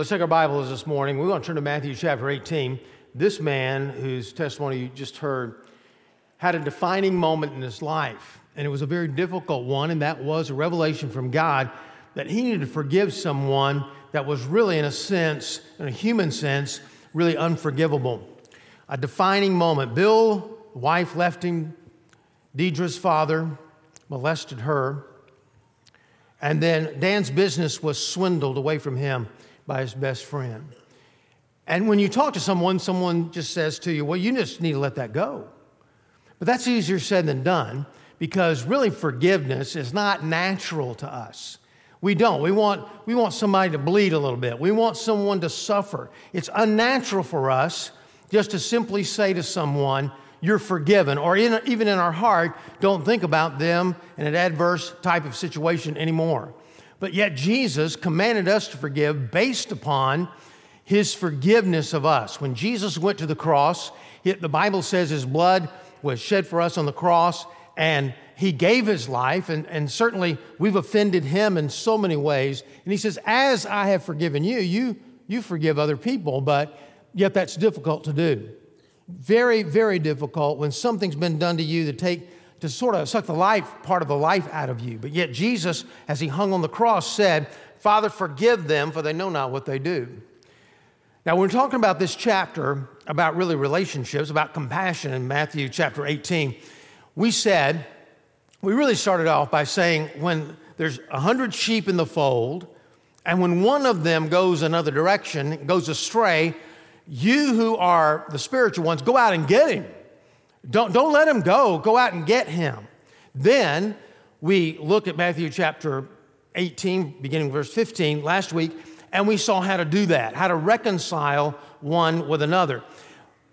Let's take our Bibles this morning. We want to turn to Matthew chapter 18. This man, whose testimony you just heard, had a defining moment in his life, and it was a very difficult one, and that was a revelation from God that he needed to forgive someone that was really, in a sense, in a human sense, really unforgivable. A defining moment. Bill, wife, left him. Deidre's father molested her. And then Dan's business was swindled away from him by his best friend. And when you talk to someone, someone just says to you, Well, you just need to let that go. But that's easier said than done because really forgiveness is not natural to us. We don't. We want, we want somebody to bleed a little bit. We want someone to suffer. It's unnatural for us just to simply say to someone, You're forgiven, or in, even in our heart, don't think about them in an adverse type of situation anymore. But yet, Jesus commanded us to forgive based upon his forgiveness of us. When Jesus went to the cross, the Bible says his blood was shed for us on the cross, and he gave his life, and, and certainly we've offended him in so many ways. And he says, As I have forgiven you, you, you forgive other people, but yet that's difficult to do. Very, very difficult when something's been done to you to take, to sort of suck the life, part of the life out of you. But yet Jesus, as he hung on the cross, said, Father, forgive them, for they know not what they do. Now, when we're talking about this chapter, about really relationships, about compassion in Matthew chapter 18, we said we really started off by saying when there's a hundred sheep in the fold, and when one of them goes another direction, goes astray, you who are the spiritual ones, go out and get him. Don't, don't let him go. Go out and get him. Then we looked at Matthew chapter 18, beginning verse 15 last week, and we saw how to do that, how to reconcile one with another.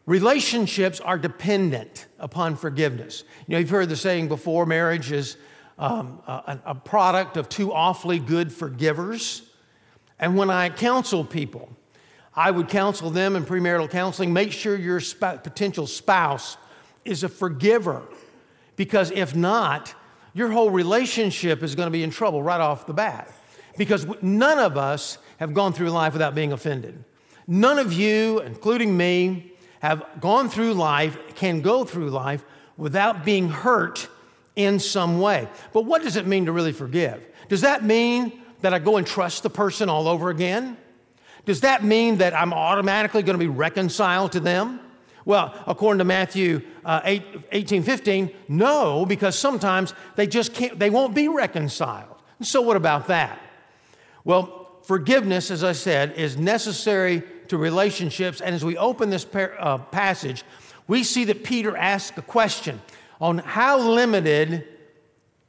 Relationships are dependent upon forgiveness. You know, you've heard the saying before marriage is um, a, a product of two awfully good forgivers. And when I counsel people, I would counsel them in premarital counseling make sure your sp- potential spouse is a forgiver. Because if not, your whole relationship is going to be in trouble right off the bat. Because none of us have gone through life without being offended. None of you, including me, have gone through life, can go through life without being hurt in some way. But what does it mean to really forgive? Does that mean that I go and trust the person all over again? Does that mean that I'm automatically going to be reconciled to them? Well, according to Matthew uh, 8, 18, 15, no, because sometimes they just can't, they won't be reconciled. So, what about that? Well, forgiveness, as I said, is necessary to relationships. And as we open this par- uh, passage, we see that Peter asks a question on how limited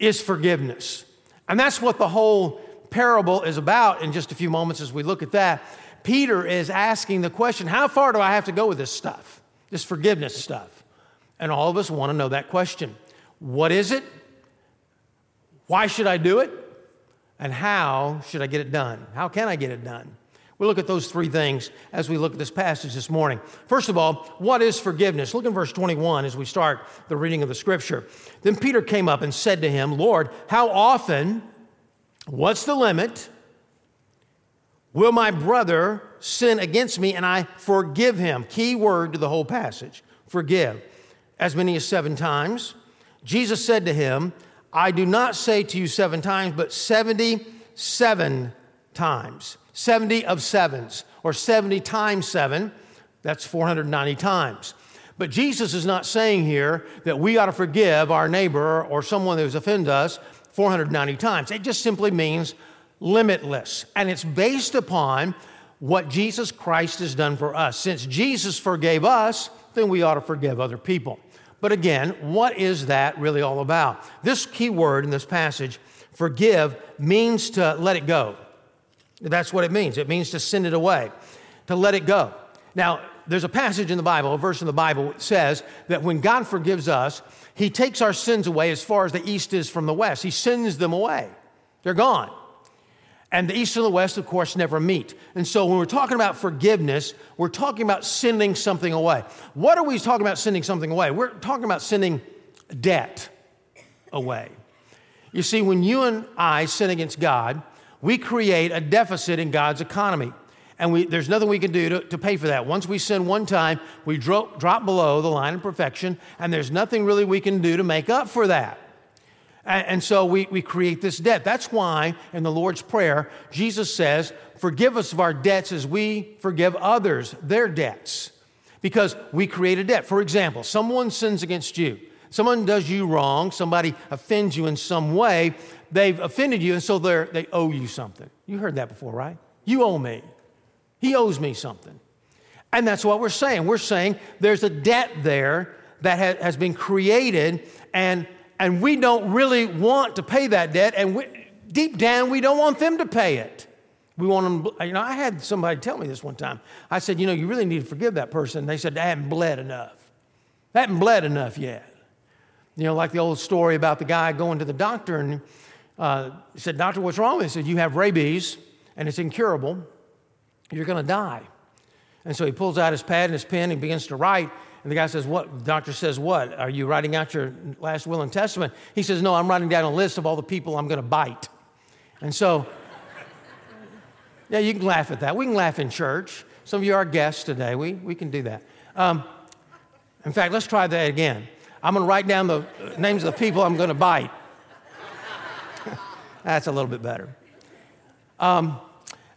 is forgiveness. And that's what the whole parable is about in just a few moments as we look at that. Peter is asking the question how far do I have to go with this stuff, this forgiveness stuff? And all of us want to know that question. What is it? Why should I do it? And how should I get it done? How can I get it done? We'll look at those three things as we look at this passage this morning. First of all, what is forgiveness? Look in verse 21 as we start the reading of the scripture. Then Peter came up and said to him, Lord, how often, what's the limit, will my brother sin against me and I forgive him? Key word to the whole passage forgive. As many as seven times. Jesus said to him, I do not say to you seven times, but 77 times. 70 of sevens, or 70 times seven, that's 490 times. But Jesus is not saying here that we ought to forgive our neighbor or someone who's offended us 490 times. It just simply means limitless. And it's based upon what Jesus Christ has done for us. Since Jesus forgave us, then we ought to forgive other people. But again, what is that really all about? This key word in this passage, forgive, means to let it go. That's what it means. It means to send it away, to let it go. Now, there's a passage in the Bible, a verse in the Bible that says that when God forgives us, He takes our sins away as far as the east is from the west. He sends them away, they're gone. And the east and the west, of course, never meet. And so when we're talking about forgiveness, we're talking about sending something away. What are we talking about sending something away? We're talking about sending debt away. You see, when you and I sin against God, we create a deficit in God's economy. and we, there's nothing we can do to, to pay for that. Once we sin one time, we drop, drop below the line of perfection, and there's nothing really we can do to make up for that. And, so we, we create this debt. That's why in the Lord's Prayer, Jesus says, Forgive us of our debts as we forgive others their debts. Because we create a debt. For example, someone sins against you, someone does you wrong, somebody offends you in some way, they've offended you, and so they owe you something. You heard that before, right? You owe me. He owes me something. And that's what we're saying. We're saying there's a debt there that has been created, and, and we don't really want to pay that debt, and we, deep down, we don't want them to pay it. We want them, you know, I had somebody tell me this one time. I said, you know, you really need to forgive that person. They said, I haven't bled enough. I haven't bled enough yet. You know, like the old story about the guy going to the doctor and uh, said, Doctor, what's wrong? with He said, You have rabies and it's incurable you're going to die. And so he pulls out his pad and his pen and begins to write. And the guy says, What? The doctor says, What? Are you writing out your last will and testament? He says, No, I'm writing down a list of all the people I'm going to bite. And so, yeah, you can laugh at that. We can laugh in church. Some of you are guests today. We, we can do that. Um, in fact, let's try that again. I'm going to write down the names of the people I'm going to bite. That's a little bit better. Um,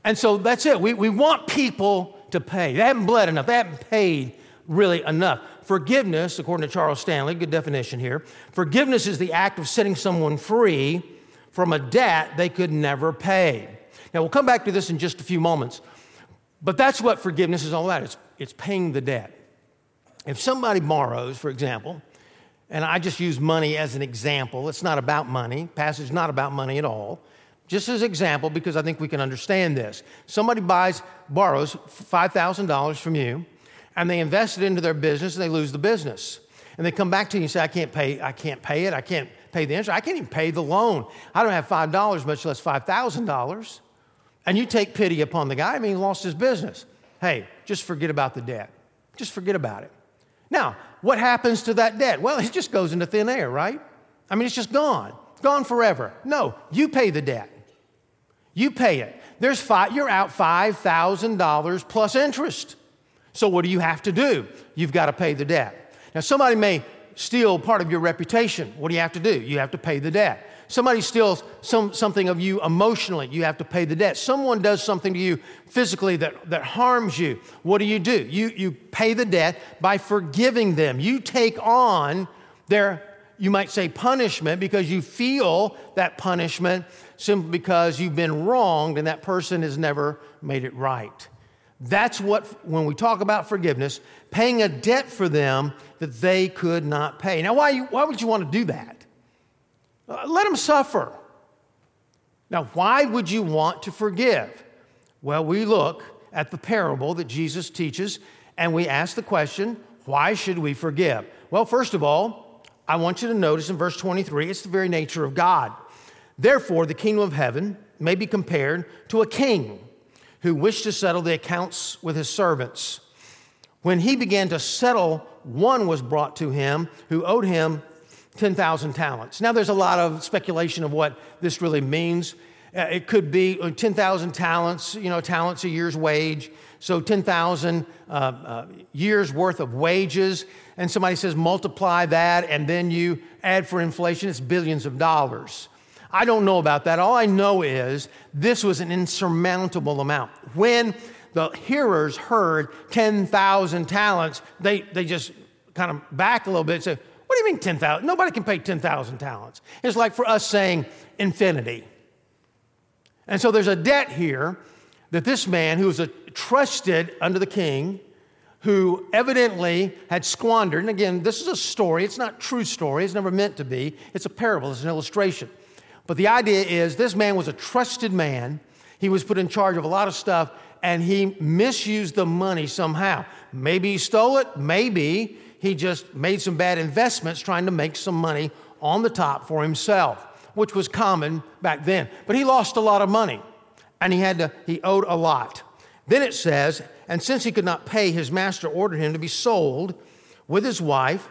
and so that's it. We, we want people to pay. They haven't bled enough, they haven't paid really enough. Forgiveness, according to Charles Stanley, good definition here, forgiveness is the act of setting someone free from a debt they could never pay. Now, we'll come back to this in just a few moments, but that's what forgiveness is all about it's, it's paying the debt. If somebody borrows, for example, and I just use money as an example, it's not about money, passage not about money at all. Just as example, because I think we can understand this. Somebody buys, borrows $5,000 from you, and they invest it into their business, and they lose the business. And they come back to you and say, I can't pay, I can't pay it, I can't pay the interest, I can't even pay the loan. I don't have $5, much less $5,000. And you take pity upon the guy, I mean, he lost his business. Hey, just forget about the debt. Just forget about it. Now, what happens to that debt? Well, it just goes into thin air, right? I mean, it's just gone, gone forever. No, you pay the debt. You pay it. There's five, you're out $5,000 plus interest. So what do you have to do? You've got to pay the debt. Now, somebody may steal part of your reputation. What do you have to do? You have to pay the debt. Somebody steals some, something of you emotionally, you have to pay the debt. Someone does something to you physically that, that harms you. What do you do? You, you pay the debt by forgiving them. You take on their, you might say, punishment because you feel that punishment simply because you've been wronged and that person has never made it right. That's what, when we talk about forgiveness, paying a debt for them that they could not pay. Now, why, why would you want to do that? Uh, let them suffer. Now, why would you want to forgive? Well, we look at the parable that Jesus teaches and we ask the question why should we forgive? Well, first of all, I want you to notice in verse 23, it's the very nature of God. Therefore, the kingdom of heaven may be compared to a king who wished to settle the accounts with his servants. When he began to settle, one was brought to him who owed him 10,000 talents. Now, there's a lot of speculation of what this really means. Uh, it could be uh, 10,000 talents, you know, talents a year's wage. So 10,000 uh, uh, years worth of wages. And somebody says multiply that, and then you add for inflation, it's billions of dollars. I don't know about that. All I know is this was an insurmountable amount. When the hearers heard 10,000 talents, they, they just kind of back a little bit and said, What do you mean 10,000? Nobody can pay 10,000 talents. It's like for us saying infinity. And so there's a debt here that this man, who was a trusted under the king, who evidently had squandered, and again, this is a story, it's not true story, it's never meant to be, it's a parable, it's an illustration. But the idea is this man was a trusted man. He was put in charge of a lot of stuff and he misused the money somehow. Maybe he stole it, maybe he just made some bad investments trying to make some money on the top for himself, which was common back then. But he lost a lot of money and he had to he owed a lot. Then it says, and since he could not pay, his master ordered him to be sold with his wife,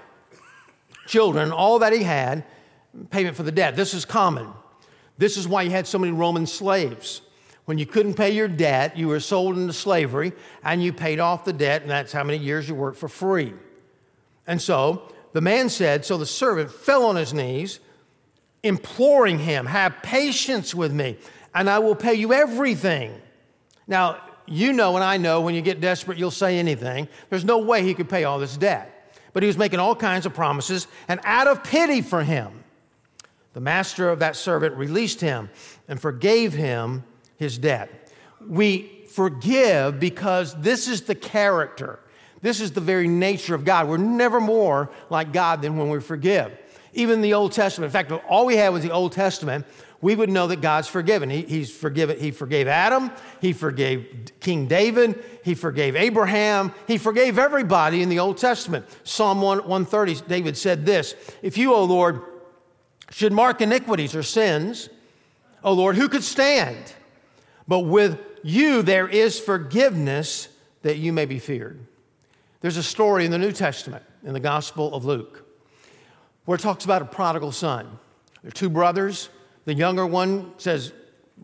children, all that he had, payment for the debt. This is common. This is why you had so many Roman slaves. When you couldn't pay your debt, you were sold into slavery and you paid off the debt, and that's how many years you worked for free. And so the man said, So the servant fell on his knees, imploring him, Have patience with me, and I will pay you everything. Now, you know, and I know when you get desperate, you'll say anything. There's no way he could pay all this debt. But he was making all kinds of promises, and out of pity for him, the master of that servant released him and forgave him his debt. We forgive because this is the character, this is the very nature of God. We're never more like God than when we forgive. Even the Old Testament, in fact, if all we had was the Old Testament, we would know that God's forgiven. He, he's forgiven. He forgave Adam. He forgave King David. He forgave Abraham. He forgave everybody in the Old Testament. Psalm 1, 130, David said this If you, O Lord, should mark iniquities or sins, O Lord, who could stand? But with you there is forgiveness that you may be feared. There's a story in the New Testament, in the Gospel of Luke, where it talks about a prodigal son. There are two brothers. The younger one says,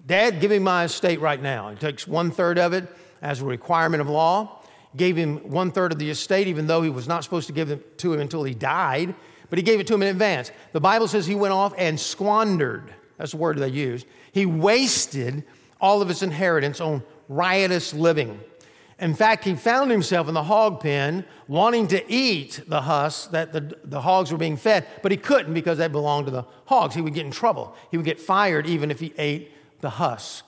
Dad, give me my estate right now. He takes one third of it as a requirement of law, gave him one third of the estate, even though he was not supposed to give it to him until he died, but he gave it to him in advance. The Bible says he went off and squandered. That's the word they use. He wasted all of his inheritance on riotous living. In fact, he found himself in the hog pen wanting to eat the husks that the, the hogs were being fed, but he couldn't because they belonged to the hogs. He would get in trouble. He would get fired even if he ate the husks.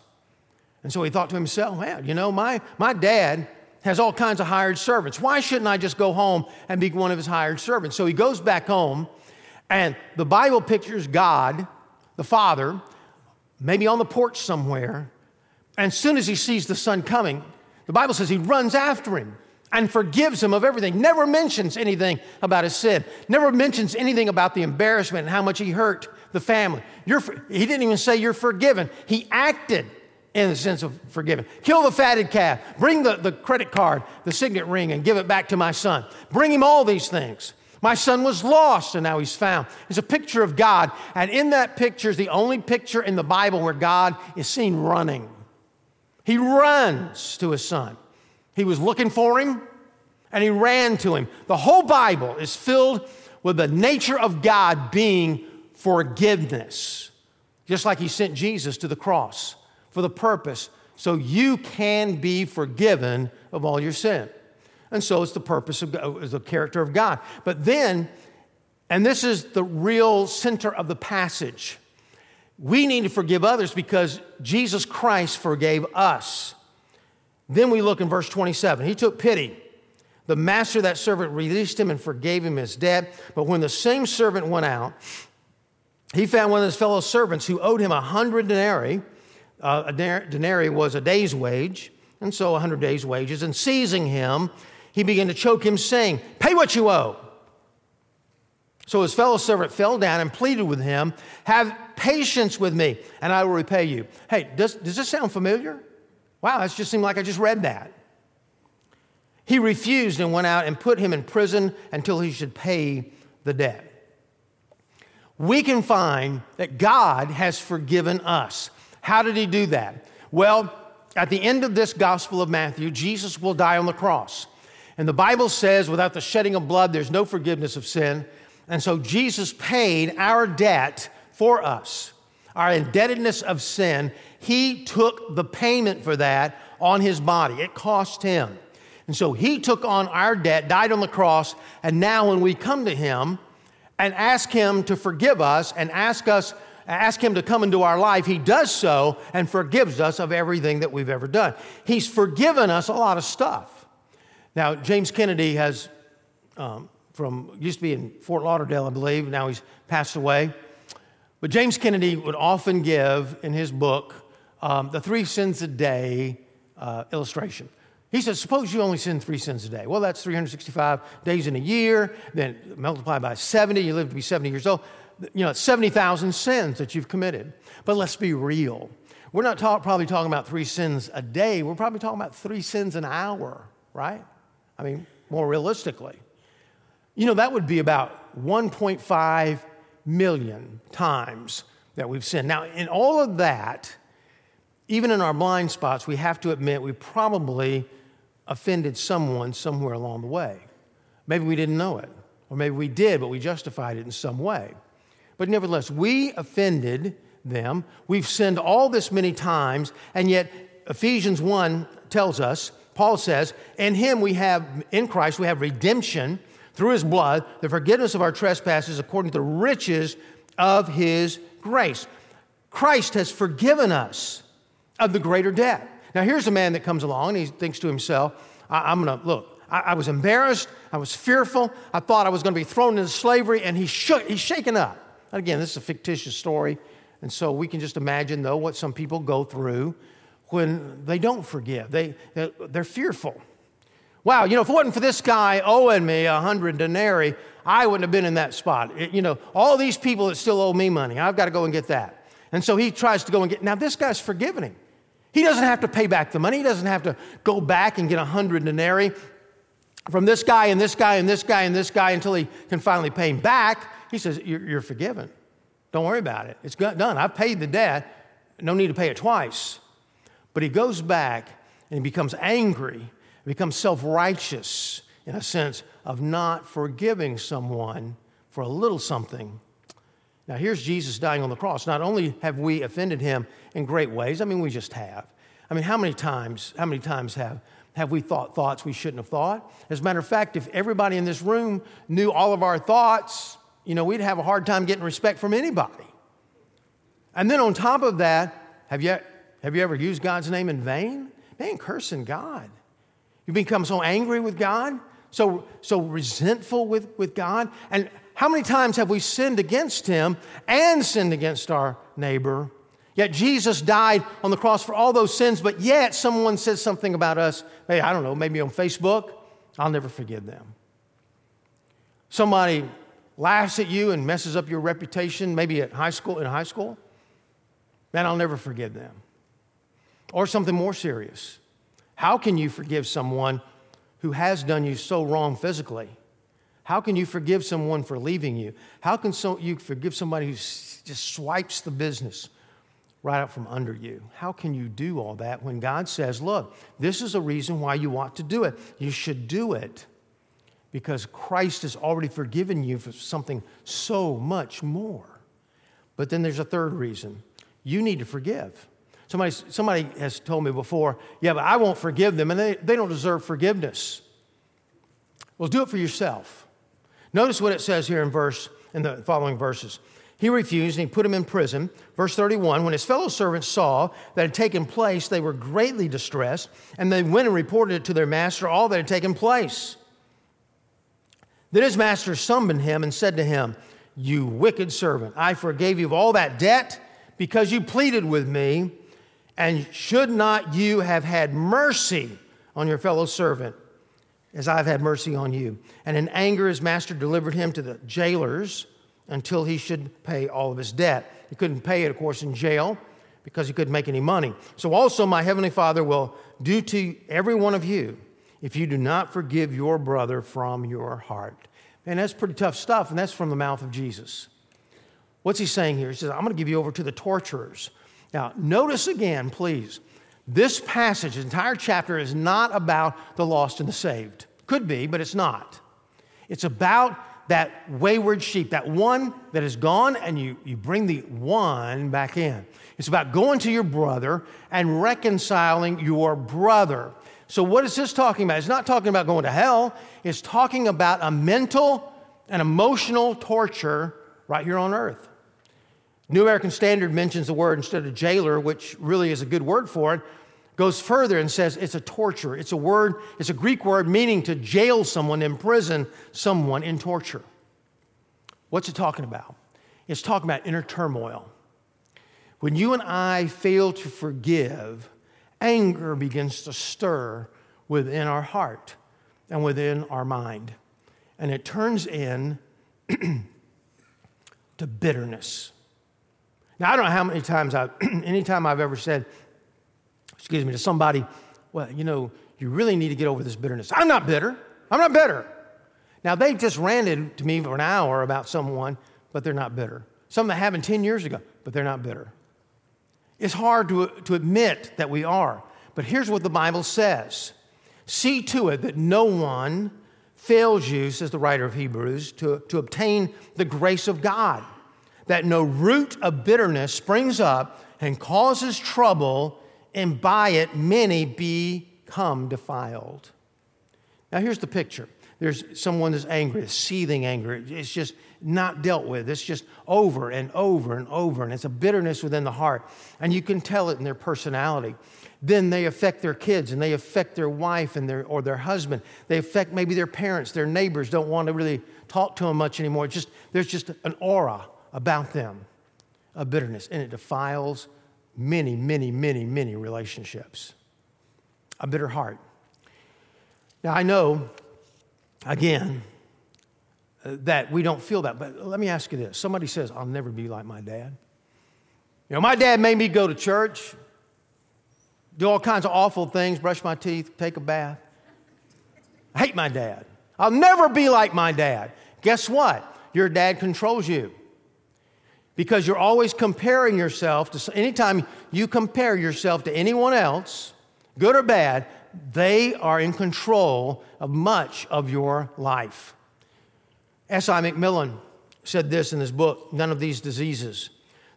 And so he thought to himself, man, you know, my, my dad has all kinds of hired servants. Why shouldn't I just go home and be one of his hired servants? So he goes back home, and the Bible pictures God, the Father, maybe on the porch somewhere. And as soon as he sees the son coming, the Bible says he runs after him and forgives him of everything. Never mentions anything about his sin. Never mentions anything about the embarrassment and how much he hurt the family. You're, he didn't even say you're forgiven. He acted in the sense of forgiven. Kill the fatted calf. Bring the, the credit card, the signet ring, and give it back to my son. Bring him all these things. My son was lost and now he's found. It's a picture of God. And in that picture is the only picture in the Bible where God is seen running. He runs to his son. He was looking for him and he ran to him. The whole Bible is filled with the nature of God being forgiveness, just like he sent Jesus to the cross for the purpose so you can be forgiven of all your sin. And so it's the purpose of is the character of God. But then, and this is the real center of the passage. We need to forgive others because Jesus Christ forgave us. Then we look in verse 27. He took pity. The master of that servant released him and forgave him his debt. But when the same servant went out, he found one of his fellow servants who owed him a hundred denarii. Uh, a denarii was a day's wage, and so a hundred days' wages. And seizing him, he began to choke him, saying, Pay what you owe. So his fellow servant fell down and pleaded with him, Have patience with me, and I will repay you. Hey, does, does this sound familiar? Wow, that just seemed like I just read that. He refused and went out and put him in prison until he should pay the debt. We can find that God has forgiven us. How did he do that? Well, at the end of this Gospel of Matthew, Jesus will die on the cross. And the Bible says, without the shedding of blood, there's no forgiveness of sin. And so Jesus paid our debt for us, our indebtedness of sin. He took the payment for that on his body, it cost him. And so he took on our debt, died on the cross, and now when we come to him and ask him to forgive us and ask us ask him to come into our life, he does so and forgives us of everything that we've ever done. He's forgiven us a lot of stuff. Now, James Kennedy has um, from, used to be in Fort Lauderdale, I believe. Now he's passed away. But James Kennedy would often give in his book um, the three sins a day uh, illustration. He says, suppose you only sin three sins a day. Well, that's 365 days in a year. Then multiply by 70, you live to be 70 years old. You know, 70,000 sins that you've committed. But let's be real. We're not talk, probably talking about three sins a day. We're probably talking about three sins an hour, right? I mean, more realistically. You know, that would be about 1.5 million times that we've sinned. Now, in all of that, even in our blind spots, we have to admit we probably offended someone somewhere along the way. Maybe we didn't know it, or maybe we did, but we justified it in some way. But nevertheless, we offended them. We've sinned all this many times, and yet Ephesians 1 tells us, Paul says, in him we have, in Christ, we have redemption through his blood, the forgiveness of our trespasses according to the riches of his grace. Christ has forgiven us of the greater debt. Now, here's a man that comes along and he thinks to himself, I- am going to look, I-, was embarrassed, I was fearful, I thought I was going to be thrown into slavery, and he's, shook, he's shaken up. Again, this is a fictitious story, and so we can just imagine, though, what some people go through when they don't forgive. They, they're fearful. Wow, you know, if it wasn't for this guy owing me a hundred denarii, I wouldn't have been in that spot. It, you know, all these people that still owe me money, I've got to go and get that. And so he tries to go and get, now this guy's forgiven him. He doesn't have to pay back the money. He doesn't have to go back and get a hundred denarii from this guy and this guy and this guy and this guy until he can finally pay him back. He says, You're, you're forgiven. Don't worry about it. It's done. I've paid the debt. No need to pay it twice. But he goes back and he becomes angry, becomes self righteous in a sense of not forgiving someone for a little something. Now, here's Jesus dying on the cross. Not only have we offended him in great ways, I mean, we just have. I mean, how many times, how many times have, have we thought thoughts we shouldn't have thought? As a matter of fact, if everybody in this room knew all of our thoughts, you know, we'd have a hard time getting respect from anybody. And then on top of that, have you, have you ever used God's name in vain? Man, cursing God. You become so angry with God, so, so resentful with, with God. And how many times have we sinned against Him and sinned against our neighbor? Yet Jesus died on the cross for all those sins, but yet someone says something about us, hey, I don't know, maybe on Facebook, I'll never forgive them. Somebody laughs at you and messes up your reputation, maybe at high school, in high school, man, I'll never forgive them. Or something more serious. How can you forgive someone who has done you so wrong physically? How can you forgive someone for leaving you? How can so, you forgive somebody who just swipes the business right out from under you? How can you do all that when God says, look, this is a reason why you ought to do it? You should do it because Christ has already forgiven you for something so much more. But then there's a third reason you need to forgive. Somebody, somebody has told me before, yeah, but I won't forgive them, and they, they don't deserve forgiveness. Well, do it for yourself. Notice what it says here in verse in the following verses. He refused and he put him in prison. Verse 31 When his fellow servants saw that had taken place, they were greatly distressed, and they went and reported it to their master all that had taken place. Then his master summoned him and said to him, You wicked servant, I forgave you of all that debt because you pleaded with me. And should not you have had mercy on your fellow servant as I've had mercy on you? And in anger, his master delivered him to the jailers until he should pay all of his debt. He couldn't pay it, of course, in jail because he couldn't make any money. So also, my heavenly Father will do to every one of you if you do not forgive your brother from your heart. And that's pretty tough stuff, and that's from the mouth of Jesus. What's he saying here? He says, I'm going to give you over to the torturers. Now, notice again, please, this passage, the entire chapter, is not about the lost and the saved. Could be, but it's not. It's about that wayward sheep, that one that is gone, and you, you bring the one back in. It's about going to your brother and reconciling your brother. So, what is this talking about? It's not talking about going to hell, it's talking about a mental and emotional torture right here on earth. New American Standard mentions the word instead of jailer, which really is a good word for it, goes further and says it's a torture. It's a word, it's a Greek word meaning to jail someone, imprison someone in torture. What's it talking about? It's talking about inner turmoil. When you and I fail to forgive, anger begins to stir within our heart and within our mind. And it turns in to bitterness. Now, I don't know how many times I've, anytime I've ever said, excuse me, to somebody, well, you know, you really need to get over this bitterness. I'm not bitter. I'm not bitter. Now, they just ranted to me for an hour about someone, but they're not bitter. Something that happened 10 years ago, but they're not bitter. It's hard to, to admit that we are. But here's what the Bible says See to it that no one fails you, says the writer of Hebrews, to, to obtain the grace of God, that no root of bitterness springs up and causes trouble, and by it many become defiled. Now, here's the picture there's someone that's angry, seething anger. It's just not dealt with. It's just over and over and over. And it's a bitterness within the heart. And you can tell it in their personality. Then they affect their kids and they affect their wife and their, or their husband. They affect maybe their parents, their neighbors don't want to really talk to them much anymore. It's just, there's just an aura about them of bitterness. And it defiles many, many, many, many relationships. A bitter heart. Now, I know again, uh, that we don't feel that. But let me ask you this somebody says, I'll never be like my dad. You know, my dad made me go to church, do all kinds of awful things, brush my teeth, take a bath. I hate my dad. I'll never be like my dad. Guess what? Your dad controls you. Because you're always comparing yourself to, anytime you compare yourself to anyone else, good or bad, they are in control of much of your life. S.I. McMillen said this in his book, None of These Diseases.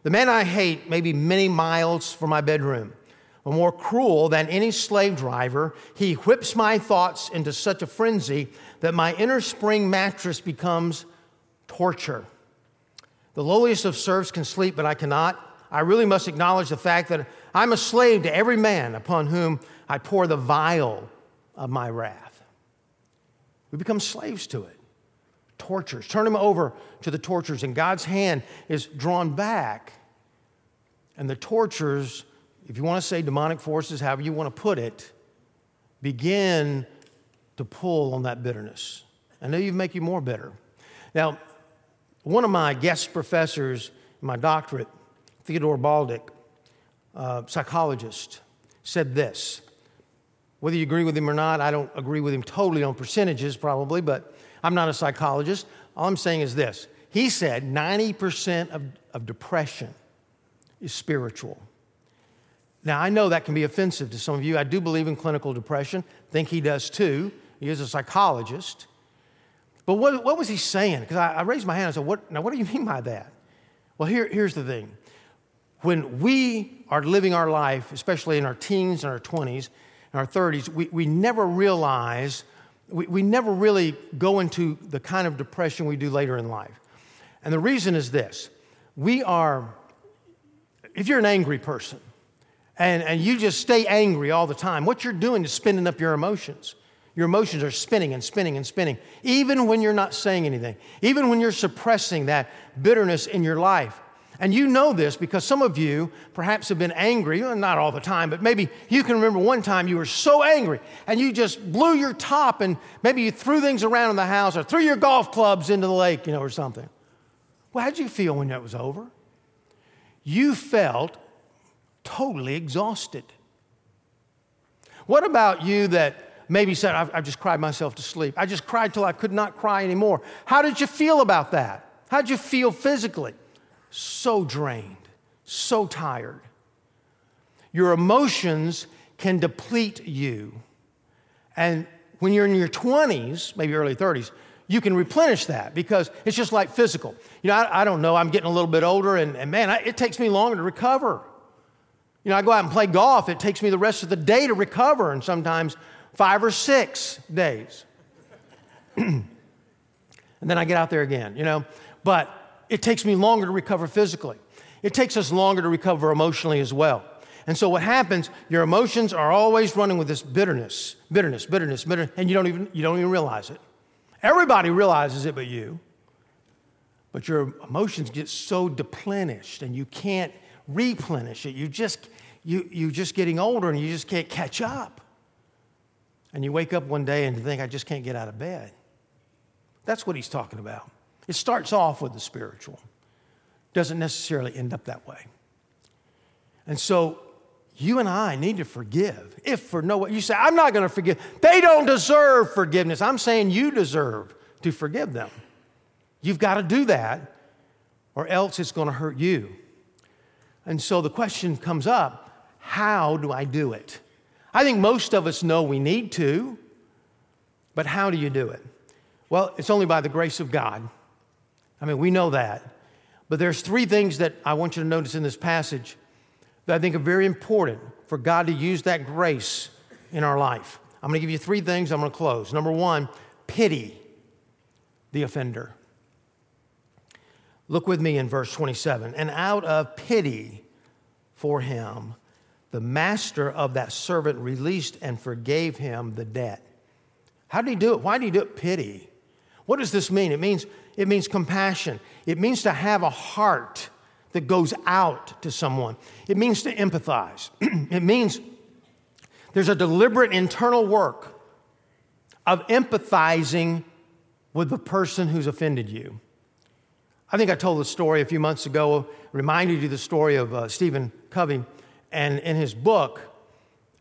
The man I hate may be many miles from my bedroom. But more cruel than any slave driver, he whips my thoughts into such a frenzy that my inner spring mattress becomes torture. The lowliest of serfs can sleep, but I cannot. I really must acknowledge the fact that I'm a slave to every man upon whom I pour the vial of my wrath. We become slaves to it. Tortures. Turn him over to the tortures, and God's hand is drawn back. And the tortures, if you want to say demonic forces, however you want to put it, begin to pull on that bitterness. I know you make you more bitter. Now, one of my guest professors in my doctorate, Theodore Baldick, uh, psychologist, said this whether you agree with him or not, I don't agree with him totally on percentages, probably, but I'm not a psychologist. All I'm saying is this He said 90% of, of depression is spiritual. Now, I know that can be offensive to some of you. I do believe in clinical depression, think he does too. He is a psychologist. But what, what was he saying? Because I, I, raised my hand and said, what, Now, what do you mean by that? Well, here, here's the thing. When we are living our life, especially in our teens and our 20s, and our 30s, we, we never realize, we, we never really go into the kind of depression we do later in life. And the reason is this we are, if you're an angry person and, and you just stay angry all the time, what you're doing is spinning up your emotions. Your emotions are spinning and spinning and spinning, even when you're not saying anything, even when you're suppressing that bitterness in your life. And you know this because some of you perhaps have been angry, not all the time, but maybe you can remember one time you were so angry and you just blew your top and maybe you threw things around in the house or threw your golf clubs into the lake, you know, or something. Well, how'd you feel when that was over? You felt totally exhausted. What about you that maybe said, I've, I've just cried myself to sleep? I just cried till I could not cry anymore. How did you feel about that? How'd you feel physically? So drained, so tired. Your emotions can deplete you. And when you're in your 20s, maybe early 30s, you can replenish that because it's just like physical. You know, I, I don't know, I'm getting a little bit older, and, and man, I, it takes me longer to recover. You know, I go out and play golf, it takes me the rest of the day to recover, and sometimes five or six days. and then I get out there again, you know. But it takes me longer to recover physically. It takes us longer to recover emotionally as well. And so what happens, your emotions are always running with this bitterness, bitterness, bitterness, bitterness, and you don't even, you don't even realize it. Everybody realizes it but you. But your emotions get so deplenished and you can't replenish it. You just, you, you're just getting older and you just can't catch up. And you wake up one day and you think, I just can't get out of bed. That's what he's talking about. It starts off with the spiritual, doesn't necessarily end up that way. And so you and I need to forgive. If for no you say, I'm not going to forgive. They don't deserve forgiveness. I'm saying you deserve to forgive them. You've got to do that, or else it's going to hurt you. And so the question comes up how do I do it? I think most of us know we need to, but how do you do it? Well, it's only by the grace of God. I mean, we know that. But there's three things that I want you to notice in this passage that I think are very important for God to use that grace in our life. I'm going to give you three things. I'm going to close. Number one, pity the offender. Look with me in verse 27. And out of pity for him, the master of that servant released and forgave him the debt. How did he do it? Why did he do it? Pity. What does this mean? It means, it means compassion. It means to have a heart that goes out to someone. It means to empathize. it means there's a deliberate internal work of empathizing with the person who's offended you. I think I told the story a few months ago, reminded you the story of uh, Stephen Covey. And in his book,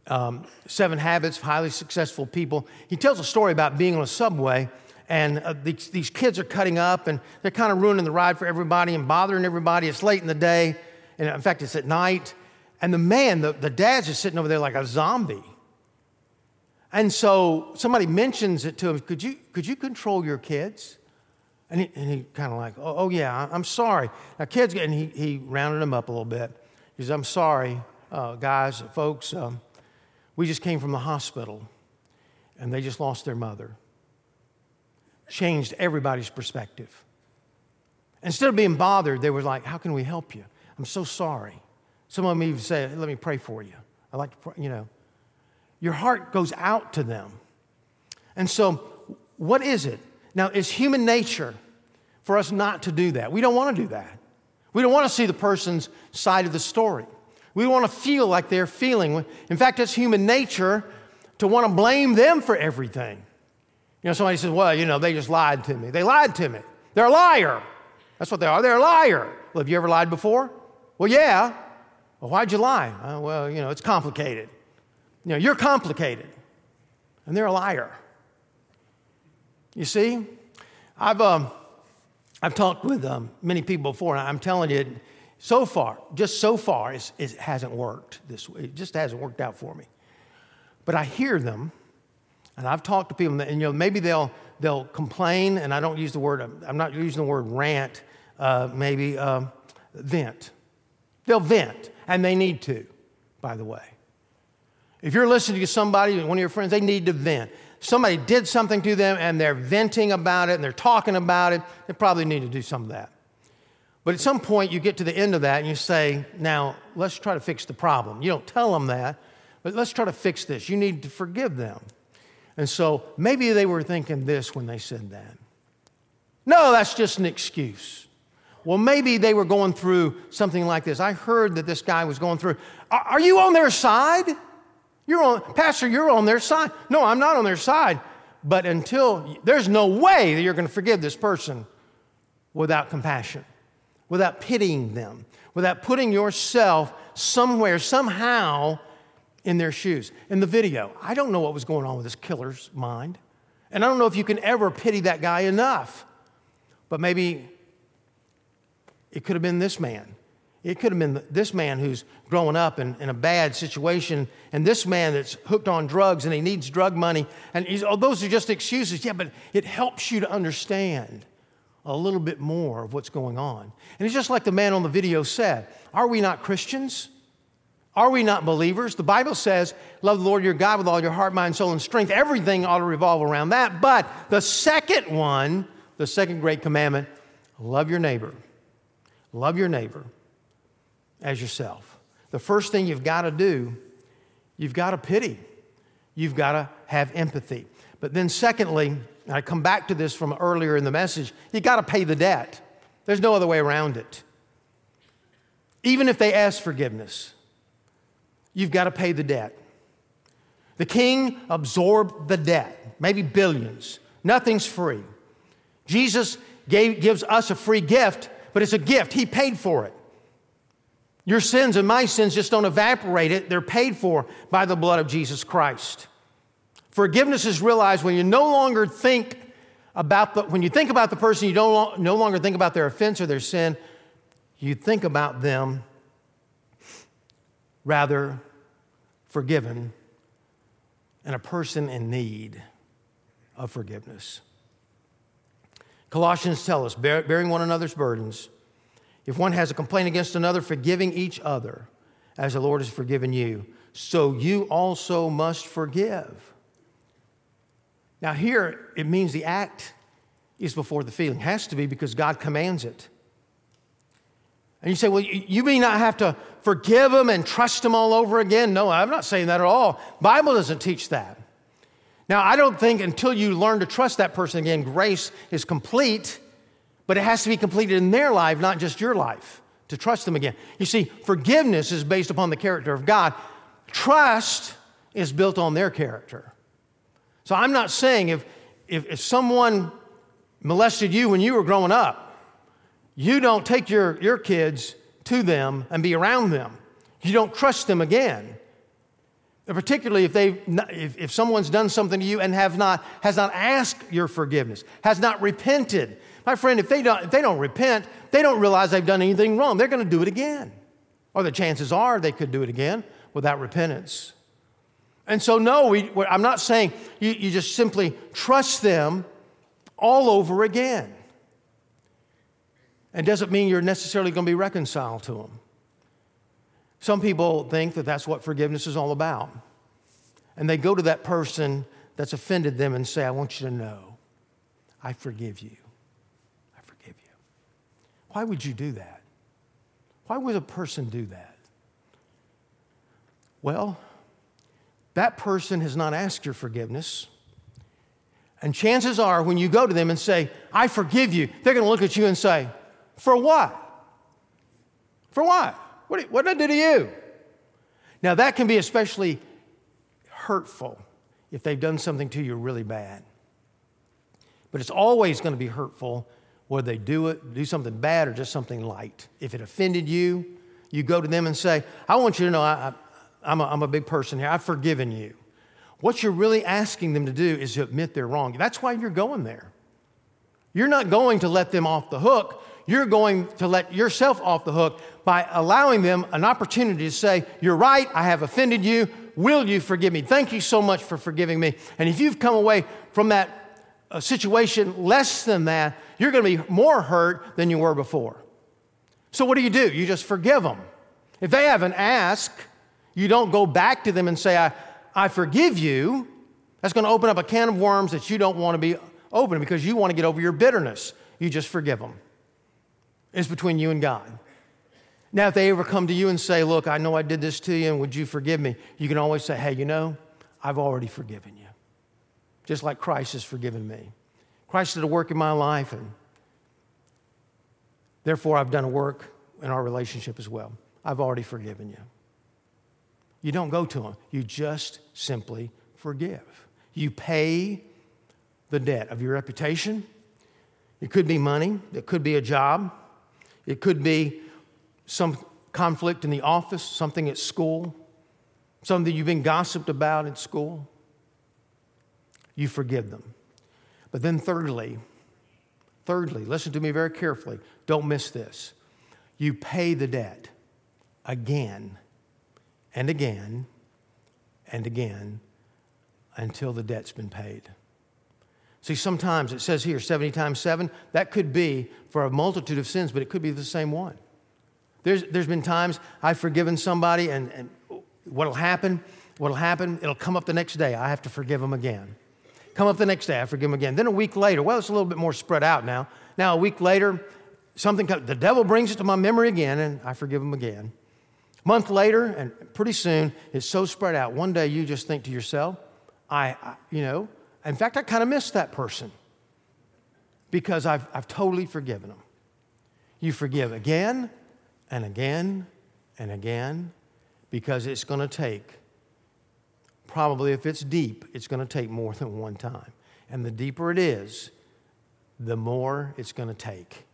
um, Seven Habits of Highly Successful People, he tells a story about being on a subway and uh, these, these kids are cutting up and they're kind of ruining the ride for everybody and bothering everybody. It's late in the day, and in fact, it's at night. And the man, the, the dad's just sitting over there like a zombie. And so somebody mentions it to him Could you, could you control your kids? And he, and he kind of like, oh, oh, yeah, I'm sorry. Now, kids, and he, he rounded them up a little bit. He says, I'm sorry, uh, guys, folks. Um, we just came from the hospital and they just lost their mother changed everybody's perspective. Instead of being bothered, they were like, How can we help you? I'm so sorry. Some of them even say, Let me pray for you. I like to pray, you know. Your heart goes out to them. And so, what is it? Now, it's human nature for us not to do that. We don't want to do that. We don't want to see the person's side of the story. We want to feel like they're feeling. In fact, it's human nature to want to blame them for everything. You know, somebody says, well, you know, they just lied to me. They lied to me. They're a liar. That's what they are. They're a liar. Well, have you ever lied before? Well, yeah. Well, why'd you lie? Uh, well, you know, it's complicated. You know, you're complicated. And they're a liar. You see, I've, um, I've talked with um, many people before, and I'm telling you, so far, just so far, it hasn't worked this way. It just hasn't worked out for me. But I hear them and I've talked to people, and you know, maybe they'll they'll complain, and I don't use the word. I'm not using the word rant. Uh, maybe um, vent. They'll vent, and they need to. By the way, if you're listening to somebody, one of your friends, they need to vent. Somebody did something to them, and they're venting about it, and they're talking about it. They probably need to do some of that. But at some point, you get to the end of that, and you say, "Now let's try to fix the problem." You don't tell them that, but let's try to fix this. You need to forgive them. And so maybe they were thinking this when they said that. No, that's just an excuse. Well, maybe they were going through something like this. I heard that this guy was going through. Are you on their side? You're on, Pastor, you're on their side. No, I'm not on their side. But until there's no way that you're going to forgive this person without compassion, without pitying them, without putting yourself somewhere, somehow in their shoes. In the video, I don't know what was going on with this killer's mind. And I don't know if you can ever pity that guy enough. But maybe it could have been this man. It could have been this man who's growing up in, in a bad situation, and this man that's hooked on drugs and he needs drug money. And oh, those are just excuses. Yeah, but it helps you to understand a little bit more of what's going on. And it's just like the man on the video said Are we not Christians? Are we not believers? The Bible says, Love the Lord your God with all your heart, mind, soul, and strength. Everything ought to revolve around that. But the second one, the second great commandment, love your neighbor. Love your neighbor as yourself. The first thing you've got to do, you've got to pity. You've got to have empathy. But then, secondly, and I come back to this from earlier in the message, you got to pay the debt. There's no other way around it. Even if they ask forgiveness, you've got to pay the debt. The king absorbed the debt, maybe billions. Nothing's free. Jesus gave, gives us a free gift, but it's a gift. He paid for it. Your sins and my sins just don't evaporate it, they're paid for by the blood of Jesus Christ. Forgiveness is realized when you no longer think about the, when you think about the person, you don't no longer think about their offense or their sin, you think about them rather forgiven and a person in need of forgiveness. Colossians tell us, bearing one another's burdens, if one has a complaint against another, forgiving each other as the Lord has forgiven you, so you also must forgive. Now, here it means the act is before the feeling. It has to be because God commands it. And you say, well, you may not have to forgive them and trust them all over again. No, I'm not saying that at all. Bible doesn't teach that. Now, I don't think until you learn to trust that person again, grace is complete, but it has to be completed in their life, not just your life, to trust them again. You see, forgiveness is based upon the character of God, trust is built on their character. So I'm not saying if, if, if someone molested you when you were growing up, you don't take your, your kids to them and be around them. You don't trust them again. Particularly if, they if, if someone's done something to you and have not, has not asked your forgiveness, has not repented. My friend, if they, don't, if they don't repent, they don't realize they've done anything wrong. They're going to do it again. Or the chances are they could do it again without repentance. And so, no, we, I'm not saying you, you just simply trust them all over again. It doesn't mean you're necessarily going to be reconciled to them. Some people think that that's what forgiveness is all about. And they go to that person that's offended them and say, I want you to know, I forgive you. I forgive you. Why would you do that? Why would a person do that? Well, that person has not asked your forgiveness. And chances are, when you go to them and say, I forgive you, they're going to look at you and say, For what? For what? What, what did I do to you? Now, that can be especially hurtful if they've done something to you really bad. But it's always going to be hurtful whether they do it, do something bad or just something light. If it offended you, you go to them and say, I want you to know I, am a, I'm a big person here. I've forgiven you. What you're really asking them to do is to admit they're wrong. That's why you're going there. You're not going to let them off the hook you're going to let yourself off the hook by allowing them an opportunity to say, You're right, I have offended you. Will you forgive me? Thank you so much for forgiving me. And if you've come away from that uh, situation less than that, you're going to be more hurt than you were before. So, what do you do? You just forgive them. If they haven't asked, you don't go back to them and say, I, I forgive you. That's going to open up a can of worms that you don't want to be open because you want to get over your bitterness. You just forgive them. It's between you and God. Now, if they ever come to you and say, Look, I know I did this to you, and would you forgive me? You can always say, Hey, you know, I've already forgiven you. Just like Christ has forgiven me. Christ did a work in my life, and therefore I've done a work in our relationship as well. I've already forgiven you. You don't go to him, you just simply forgive. You pay the debt of your reputation. It could be money, it could be a job, it could be some conflict in the office, something at school, something you've been gossiped about at school. You forgive them. But then, thirdly, thirdly, listen to me very carefully. Don't miss this. You pay the debt again and again and again until the debt's been paid. See, sometimes it says here 70 times 7, that could be for a multitude of sins, but it could be the same one. There's, there's been times I've forgiven somebody, and, and what'll happen, what'll happen, it'll come up the next day. I have to forgive them again. Come up the next day, I forgive them again. Then a week later, well, it's a little bit more spread out now. Now, a week later, something comes, the devil brings it to my memory again, and I forgive him again. A month later, and pretty soon, it's so spread out. One day you just think to yourself, I, I you know, in fact, I kind of miss that person because I've, I've totally forgiven them. You forgive again and again and again because it's going to take, probably if it's deep, it's going to take more than one time. And the deeper it is, the more it's going to take.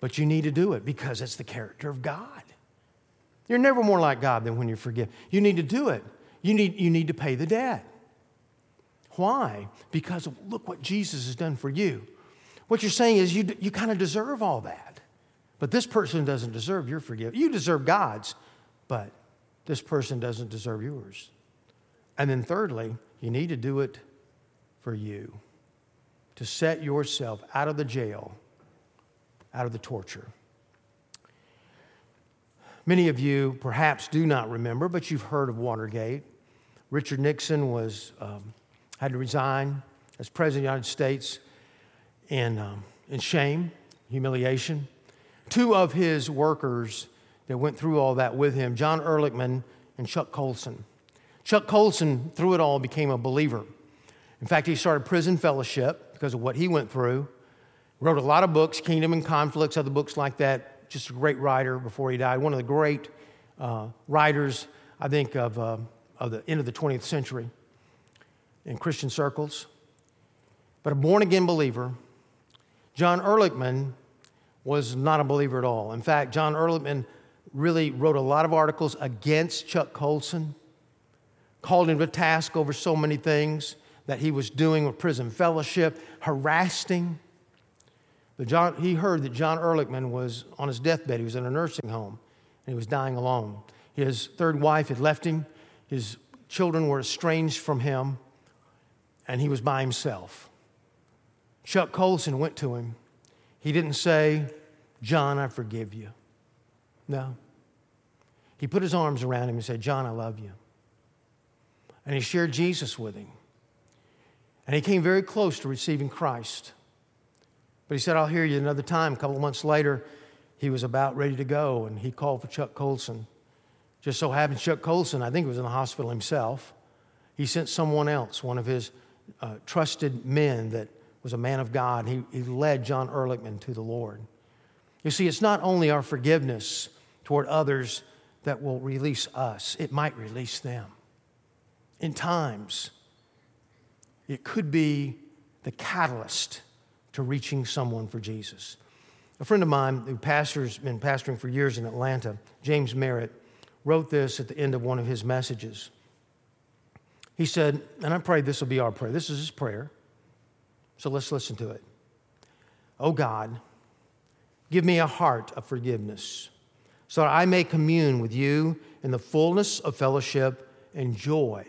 But you need to do it because it's the character of God. You're never more like God than when you forgive. You need to do it. You need, you need to pay the debt. Why? Because look what Jesus has done for you. What you're saying is you, you kind of deserve all that. But this person doesn't deserve your forgiveness. You deserve God's, but this person doesn't deserve yours. And then, thirdly, you need to do it for you to set yourself out of the jail, out of the torture. Many of you perhaps do not remember, but you've heard of Watergate. Richard Nixon was, um, had to resign as President of the United States in, um, in shame, humiliation. Two of his workers that went through all that with him, John Ehrlichman and Chuck Colson. Chuck Colson, through it all, became a believer. In fact, he started Prison Fellowship because of what he went through. Wrote a lot of books, Kingdom and Conflicts, other books like that just a great writer before he died, one of the great uh, writers, I think, of, uh, of the end of the 20th century in Christian circles. But a born again believer, John Ehrlichman was not a believer at all. In fact, John Ehrlichman really wrote a lot of articles against Chuck Colson, called him to task over so many things that he was doing with prison fellowship, harassing but John, he heard that John Ehrlichman was on his deathbed. He was in a nursing home and he was dying alone. His third wife had left him, his children were estranged from him, and he was by himself. Chuck Colson went to him. He didn't say, John, I forgive you. No. He put his arms around him and said, John, I love you. And he shared Jesus with him. And he came very close to receiving Christ. But he said, I'll hear you another time. A couple of months later, he was about ready to go, and he called for Chuck Colson. Just so happened, Chuck Colson, I think, was in the hospital himself. He sent someone else, one of his uh, trusted men that was a man of God. He, he led John Ehrlichman to the Lord. You see, it's not only our forgiveness toward others that will release us, it might release them. In times, it could be the catalyst to reaching someone for Jesus. A friend of mine who pastors been pastoring for years in Atlanta, James Merritt, wrote this at the end of one of his messages. He said, and I pray this will be our prayer. This is his prayer. So let's listen to it. Oh God, give me a heart of forgiveness so that I may commune with you in the fullness of fellowship and joy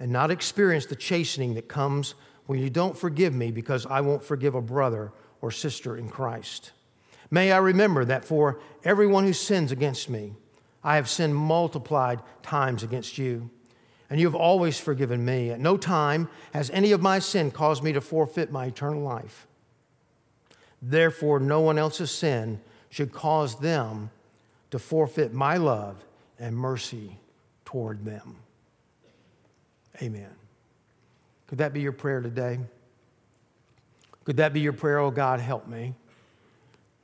and not experience the chastening that comes when you don't forgive me because I won't forgive a brother or sister in Christ. May I remember that for everyone who sins against me, I have sinned multiplied times against you, and you have always forgiven me. At no time has any of my sin caused me to forfeit my eternal life. Therefore, no one else's sin should cause them to forfeit my love and mercy toward them. Amen. Could that be your prayer today? Could that be your prayer? Oh, God, help me.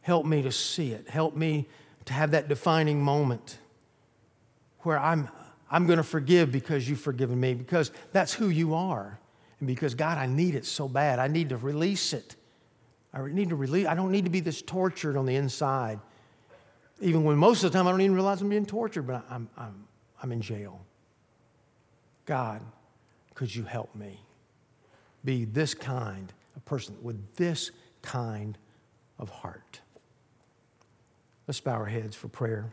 Help me to see it. Help me to have that defining moment where I'm, I'm going to forgive because you've forgiven me, because that's who you are. And because, God, I need it so bad. I need to release it. I need to release. I don't need to be this tortured on the inside. Even when most of the time I don't even realize I'm being tortured, but I'm, I'm, I'm in jail. God, could you help me? be this kind of person with this kind of heart. Let's bow our heads for prayer.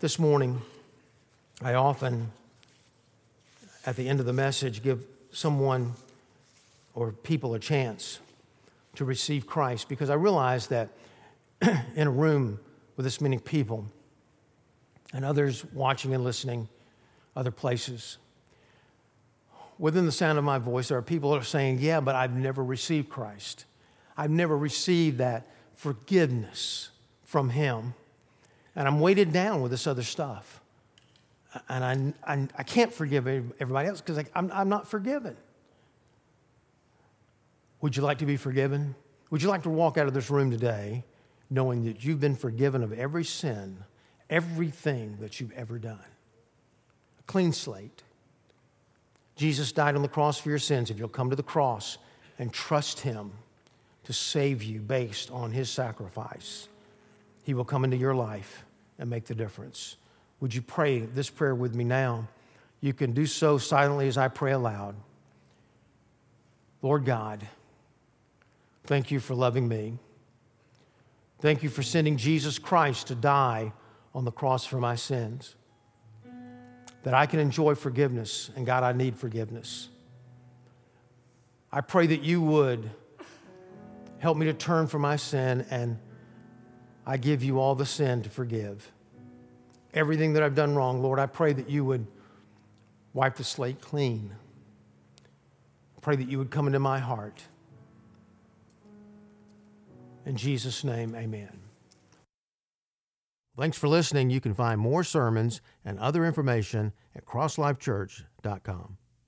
This morning, I often, at the end of the message, give someone or people a chance to receive Christ because I realize that in a room with this many people and others watching and listening other places, within the sound of my voice, there are people that are saying, Yeah, but I've never received Christ. I've never received that forgiveness from Him. And I'm weighted down with this other stuff. And I, I, I can't forgive everybody else because I'm, I'm not forgiven. Would you like to be forgiven? Would you like to walk out of this room today knowing that you've been forgiven of every sin, everything that you've ever done? A clean slate. Jesus died on the cross for your sins. If you'll come to the cross and trust Him to save you based on His sacrifice, He will come into your life and make the difference. Would you pray this prayer with me now? You can do so silently as I pray aloud. Lord God, thank you for loving me. Thank you for sending Jesus Christ to die on the cross for my sins. that I can enjoy forgiveness. And God, I need forgiveness. I pray that you would help me to turn from my sin, and I give you all the sin to forgive. Everything that I've done wrong, Lord, I pray that you would wipe the slate clean. Pray that you would come into my heart. In Jesus' name, amen. Thanks for listening. You can find more sermons and other information at crosslifechurch.com.